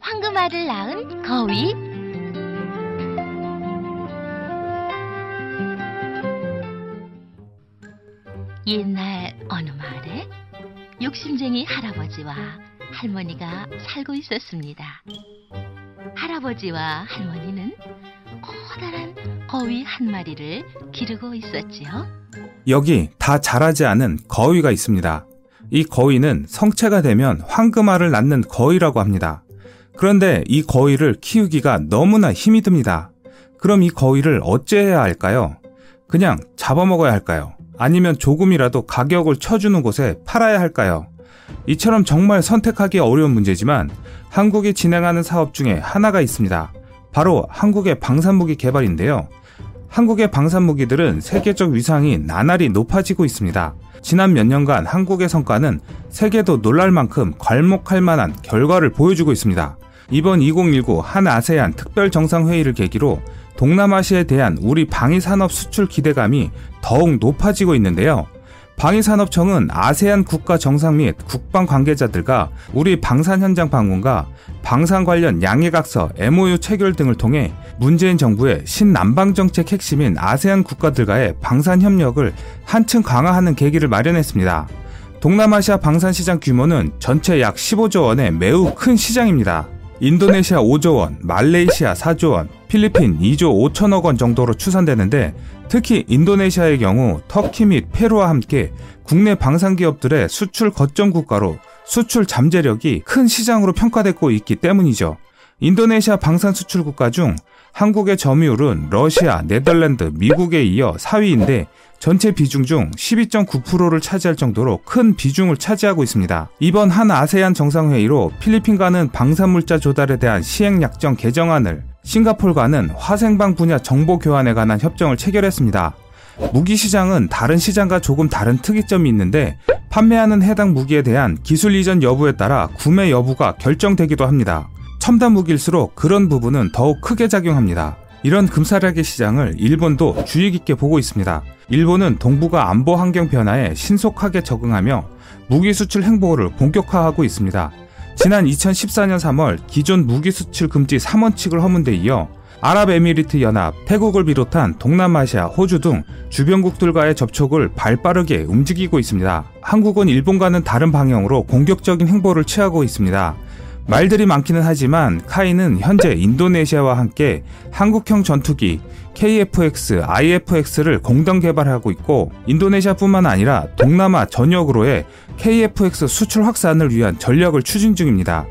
황금알을 낳은 거위 옛날 어느 마을에 욕심쟁이 할아버지와 할머니가 살고 있었습니다. 할아버지와 할머니는 커다란 거위 한 마리를 기르고 있었지요. 여기 다 자라지 않은 거위가 있습니다. 이 거위는 성체가 되면 황금알을 낳는 거위라고 합니다. 그런데 이 거위를 키우기가 너무나 힘이 듭니다. 그럼 이 거위를 어찌해야 할까요? 그냥 잡아먹어야 할까요? 아니면 조금이라도 가격을 쳐주는 곳에 팔아야 할까요? 이처럼 정말 선택하기 어려운 문제지만 한국이 진행하는 사업 중에 하나가 있습니다. 바로 한국의 방산무기 개발인데요. 한국의 방산무기들은 세계적 위상이 나날이 높아지고 있습니다. 지난 몇 년간 한국의 성과는 세계도 놀랄 만큼 괄목할 만한 결과를 보여주고 있습니다. 이번 2019 한 아세안 특별 정상회의를 계기로 동남아시아에 대한 우리 방위산업 수출 기대감이 더욱 높아지고 있는데요. 방위산업청은 아세안 국가 정상 및 국방 관계자들과 우리 방산 현장 방문과 방산 관련 양해각서, MOU 체결 등을 통해 문재인 정부의 신남방 정책 핵심인 아세안 국가들과의 방산 협력을 한층 강화하는 계기를 마련했습니다. 동남아시아 방산 시장 규모는 전체 약 15조 원의 매우 큰 시장입니다. 인도네시아 5조 원, 말레이시아 4조 원, 필리핀 2조 5천억 원 정도로 추산되는데 특히 인도네시아의 경우 터키 및 페루와 함께 국내 방산기업들의 수출 거점 국가로 수출 잠재력이 큰 시장으로 평가되고 있기 때문이죠. 인도네시아 방산 수출 국가 중 한국의 점유율은 러시아, 네덜란드, 미국에 이어 4위인데 전체 비중 중 12.9%를 차지할 정도로 큰 비중을 차지하고 있습니다. 이번 한 아세안 정상회의로 필리핀과는 방산물자 조달에 대한 시행약정 개정안을 싱가폴과는 화생방 분야 정보 교환에 관한 협정을 체결했습니다. 무기 시장은 다른 시장과 조금 다른 특이점이 있는데 판매하는 해당 무기에 대한 기술 이전 여부에 따라 구매 여부가 결정되기도 합니다. 첨단 무기일수록 그런 부분은 더욱 크게 작용합니다. 이런 금사라기 시장을 일본도 주의 깊게 보고 있습니다. 일본은 동북아 안보 환경 변화에 신속하게 적응하며 무기 수출 행보를 본격화하고 있습니다. 지난 2014년 3월 기존 무기 수출 금지 3원칙을 허문 데 이어 아랍에미리트 연합, 태국을 비롯한 동남아시아, 호주 등 주변국들과의 접촉을 발빠르게 움직이고 있습니다. 한국은 일본과는 다른 방향으로 공격적인 행보를 취하고 있습니다. 말들이 많기는 하지만 카이는 현재 인도네시아와 함께 한국형 전투기 KFX, IFX를 공동 개발하고 있고 인도네시아뿐만 아니라 동남아 전역으로의 KFX 수출 확산을 위한 전략을 추진 중입니다.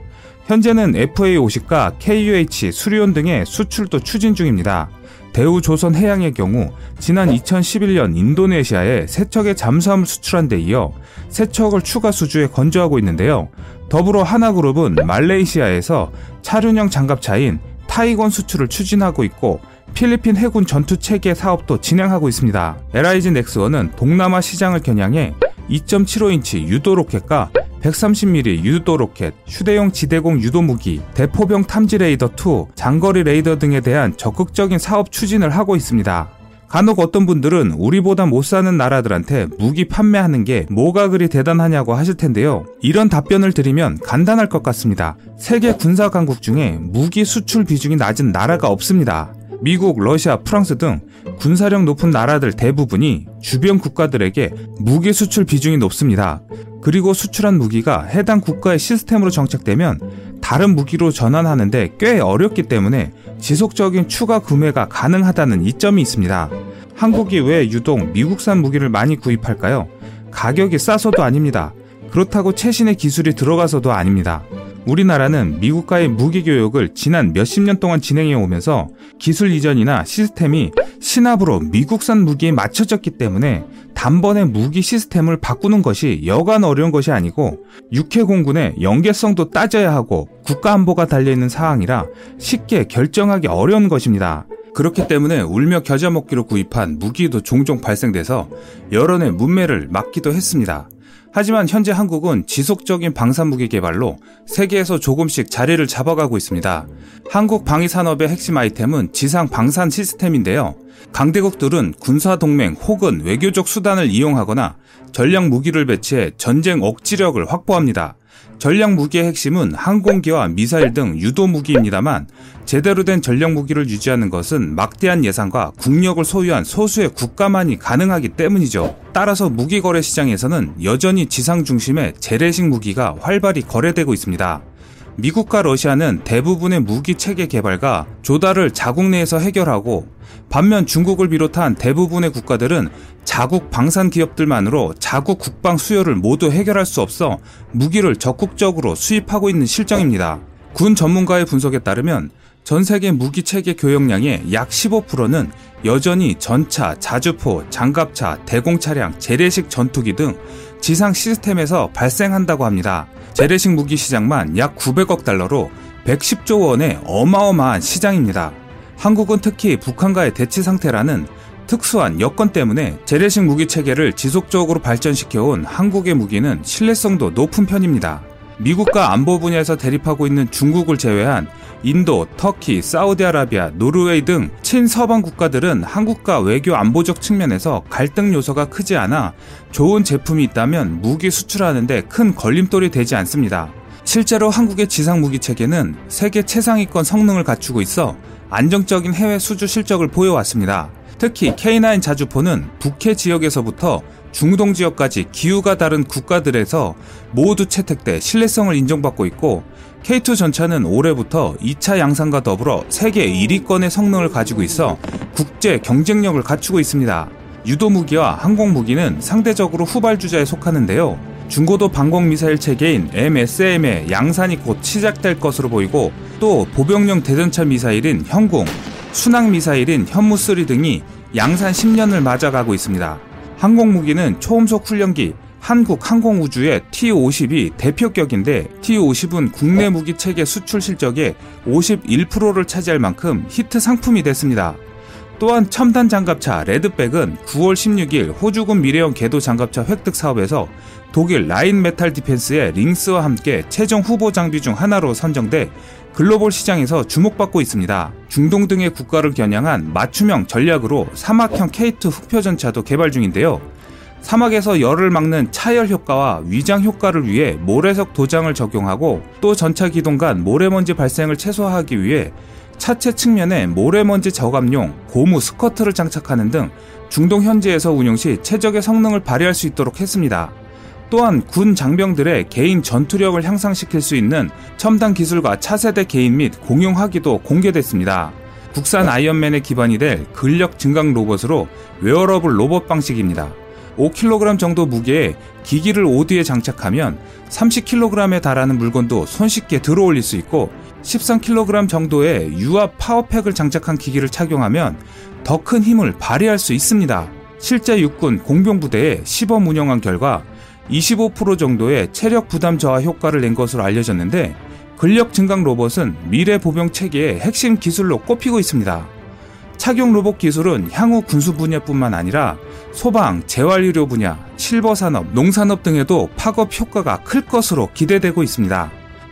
현재는 FA50과 KUH, 수리온 등의 수출도 추진 중입니다. 대우조선 해양의 경우 지난 2011년 인도네시아에 세척의 잠수함을 수출한 데 이어 세 척을 추가 수주에 건조하고 있는데요. 더불어 한화그룹은 말레이시아에서 차륜형 장갑차인 타이곤 수출을 추진하고 있고 필리핀 해군 전투 체계 사업도 진행하고 있습니다. LIG 넥스원은 동남아 시장을 겨냥해 2.75인치 유도 로켓과 130mm 유도 로켓, 휴대용 지대공 유도 무기, 대포병 탐지 레이더 2, 장거리 레이더 등에 대한 적극적인 사업 추진을 하고 있습니다. 간혹 어떤 분들은 우리보다 못 사는 나라들한테 무기 판매하는 게 뭐가 그리 대단하냐고 하실 텐데요. 이런 답변을 드리면 간단할 것 같습니다. 세계 군사 강국 중에 무기 수출 비중이 낮은 나라가 없습니다. 미국, 러시아, 프랑스 등 군사력 높은 나라들 대부분이 주변 국가들에게 무기 수출 비중이 높습니다. 그리고 수출한 무기가 해당 국가의 시스템으로 정착되면 다른 무기로 전환하는데 꽤 어렵기 때문에 지속적인 추가 구매가 가능하다는 이점이 있습니다. 한국이 왜 유독 미국산 무기를 많이 구입할까요? 가격이 싸서도 아닙니다. 그렇다고 최신의 기술이 들어가서도 아닙니다. 우리나라는 미국과의 무기 교역을 지난 몇십 년 동안 진행해 오면서 기술 이전이나 시스템이 신압으로 미국산 무기에 맞춰졌기 때문에 단번에 무기 시스템을 바꾸는 것이 여간 어려운 것이 아니고 육해 공군의 연계성도 따져야 하고 국가 안보가 달려 있는 사항이라 쉽게 결정하기 어려운 것입니다. 그렇기 때문에 울며 겨자 먹기로 구입한 무기도 종종 발생돼서 여론의 문매를 막기도 했습니다. 하지만 현재 한국은 지속적인 방산무기 개발로 세계에서 조금씩 자리를 잡아가고 있습니다. 한국 방위산업의 핵심 아이템은 지상 방산 시스템인데요. 강대국들은 군사동맹 혹은 외교적 수단을 이용하거나 전략 무기를 배치해 전쟁 억지력을 확보합니다. 전략 무기의 핵심은 항공기와 미사일 등 유도 무기입니다만 제대로 된 전략 무기를 유지하는 것은 막대한 예산과 국력을 소유한 소수의 국가만이 가능하기 때문이죠. 따라서 무기 거래 시장에서는 여전히 지상 중심의 재래식 무기가 활발히 거래되고 있습니다. 미국과 러시아는 대부분의 무기 체계 개발과 조달을 자국 내에서 해결하고 반면 중국을 비롯한 대부분의 국가들은 자국 방산 기업들만으로 자국 국방 수요를 모두 해결할 수 없어 무기를 적극적으로 수입하고 있는 실정입니다. 군 전문가의 분석에 따르면 전 세계 무기 체계 교역량의 약 15%는 여전히 전차, 자주포, 장갑차, 대공 차량, 재래식 전투기 등 지상 시스템에서 발생한다고 합니다. 재래식 무기 시장만 약 900억 달러로 110조 원의 어마어마한 시장입니다. 한국은 특히 북한과의 대치 상태라는 특수한 여건 때문에 재래식 무기 체계를 지속적으로 발전시켜온 한국의 무기는 신뢰성도 높은 편입니다. 미국과 안보 분야에서 대립하고 있는 중국을 제외한 인도, 터키, 사우디아라비아, 노르웨이 등 친서방 국가들은 한국과 외교 안보적 측면에서 갈등 요소가 크지 않아 좋은 제품이 있다면 무기 수출하는데 큰 걸림돌이 되지 않습니다. 실제로 한국의 지상 무기 체계는 세계 최상위권 성능을 갖추고 있어 안정적인 해외 수주 실적을 보여왔습니다. 특히 K9 자주포는 북해 지역에서부터 중동 지역까지 기후가 다른 국가들에서 모두 채택돼 신뢰성을 인정받고 있고 K2 전차는 올해부터 2차 양산과 더불어 세계 1위권의 성능을 가지고 있어 국제 경쟁력을 갖추고 있습니다. 유도 무기와 항공 무기는 상대적으로 후발주자에 속하는데요. 중고도 방공 미사일 체계인 MSM의 양산이 곧 시작될 것으로 보이고 또 보병용 대전차 미사일인 현궁, 순항 미사일인 현무3 등이 양산 10년을 맞아가고 있습니다. 항공 무기는 초음속 훈련기, 한국 항공우주의 T-50이 대표격인데 T-50은 국내 무기 체계 수출 실적의 51%를 차지할 만큼 히트 상품이 됐습니다. 또한 첨단 장갑차 레드백은 9월 16일 호주군 미래형 궤도 장갑차 획득 사업에서 독일 라인 메탈 디펜스의 링스와 함께 최종 후보 장비 중 하나로 선정돼 글로벌 시장에서 주목받고 있습니다. 중동 등의 국가를 겨냥한 맞춤형 전략으로 사막형 K2 흑표 전차도 개발 중인데요. 사막에서 열을 막는 차열 효과와 위장 효과를 위해 모래석 도장을 적용하고 또 전차 기동 간 모래먼지 발생을 최소화하기 위해 차체 측면에 모래먼지 저감용 고무 스커트를 장착하는 등 중동 현지에서 운용 시 최적의 성능을 발휘할 수 있도록 했습니다. 또한 군 장병들의 개인 전투력을 향상시킬 수 있는 첨단 기술과 차세대 개인 및 공용화기도 공개됐습니다. 국산 아이언맨의 기반이 될 근력 증강 로봇으로 웨어러블 로봇 방식입니다. 5kg 정도 무게의 기기를 오디에 장착하면 30kg에 달하는 물건도 손쉽게 들어올릴 수 있고 13kg 정도의 유압 power pack을 장착한 기기를 착용하면 더 큰 힘을 발휘할 수 있습니다. 실제 육군 공병부대에 시범 운영한 결과 25% 정도의 체력 부담 저하 효과를 낸 것으로 알려졌는데 근력 증강 로봇은 미래 보병 체계의 핵심 기술로 꼽히고 있습니다. 착용 로봇 기술은 향후 군수 분야뿐만 아니라 소방, 재활의료 분야, 실버 산업, 농산업 등에도 파급 효과가 클 것으로 기대되고 있습니다.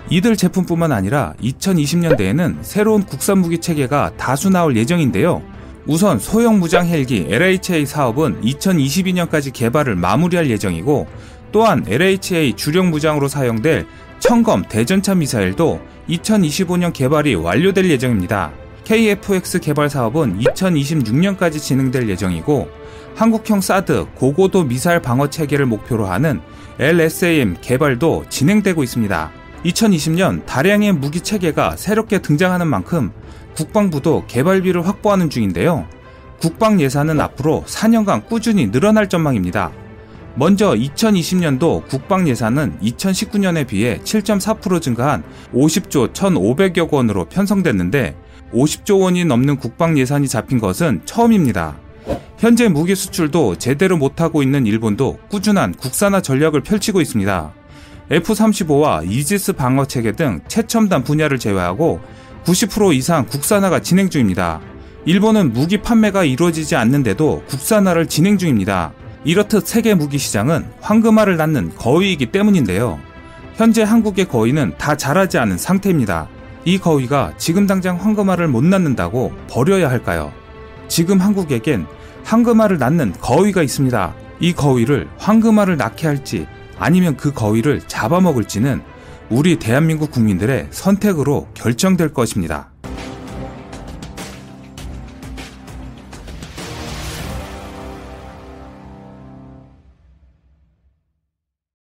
이들 제품뿐만 아니라 2020년대에는 새로운 국산 무기 체계가 다수 나올 예정인데요. 우선 소형 무장 헬기 LHA 사업은 2022년까지 개발을 마무리할 예정이고 또한 LHA 주력 무장으로 사용될 청검 대전차 미사일도 2025년 개발이 완료될 예정입니다. KFX 개발 사업은 2026년까지 진행될 예정이고 한국형 사드 고고도 미사일 방어 체계를 목표로 하는 LSAM 개발도 진행되고 있습니다. 2020년 다량의 무기 체계가 새롭게 등장하는 만큼 국방부도 개발비를 확보하는 중인데요. 국방 예산은 앞으로 4년간 꾸준히 늘어날 전망입니다. 먼저 2020년도 국방 예산은 2019년에 비해 7.4% 증가한 50조 1,500여 원으로 편성됐는데 50조 원이 넘는 국방 예산이 잡힌 것은 처음입니다. 현재 무기 수출도 제대로 못하고 있는 일본도 꾸준한 국산화 전략을 펼치고 있습니다. F-35와 이지스 방어 체계 등 최첨단 분야를 제외하고 90% 이상 국산화가 진행 중입니다. 일본은 무기 판매가 이루어지지 않는데도 국산화를 진행 중입니다. 이렇듯 세계 무기 시장은 황금알을 낳는 거위이기 때문인데요. 현재 한국의 거위는 다 자라지 않은 상태입니다. 이 거위가 지금 당장 황금알을 못 낳는다고 버려야 할까요? 지금 한국에겐 황금알을 낳는 거위가 있습니다. 이 거위를 황금알을 낳게 할지 아니면 그 거위를 잡아먹을지는 우리 대한민국 국민들의 선택으로 결정될 것입니다.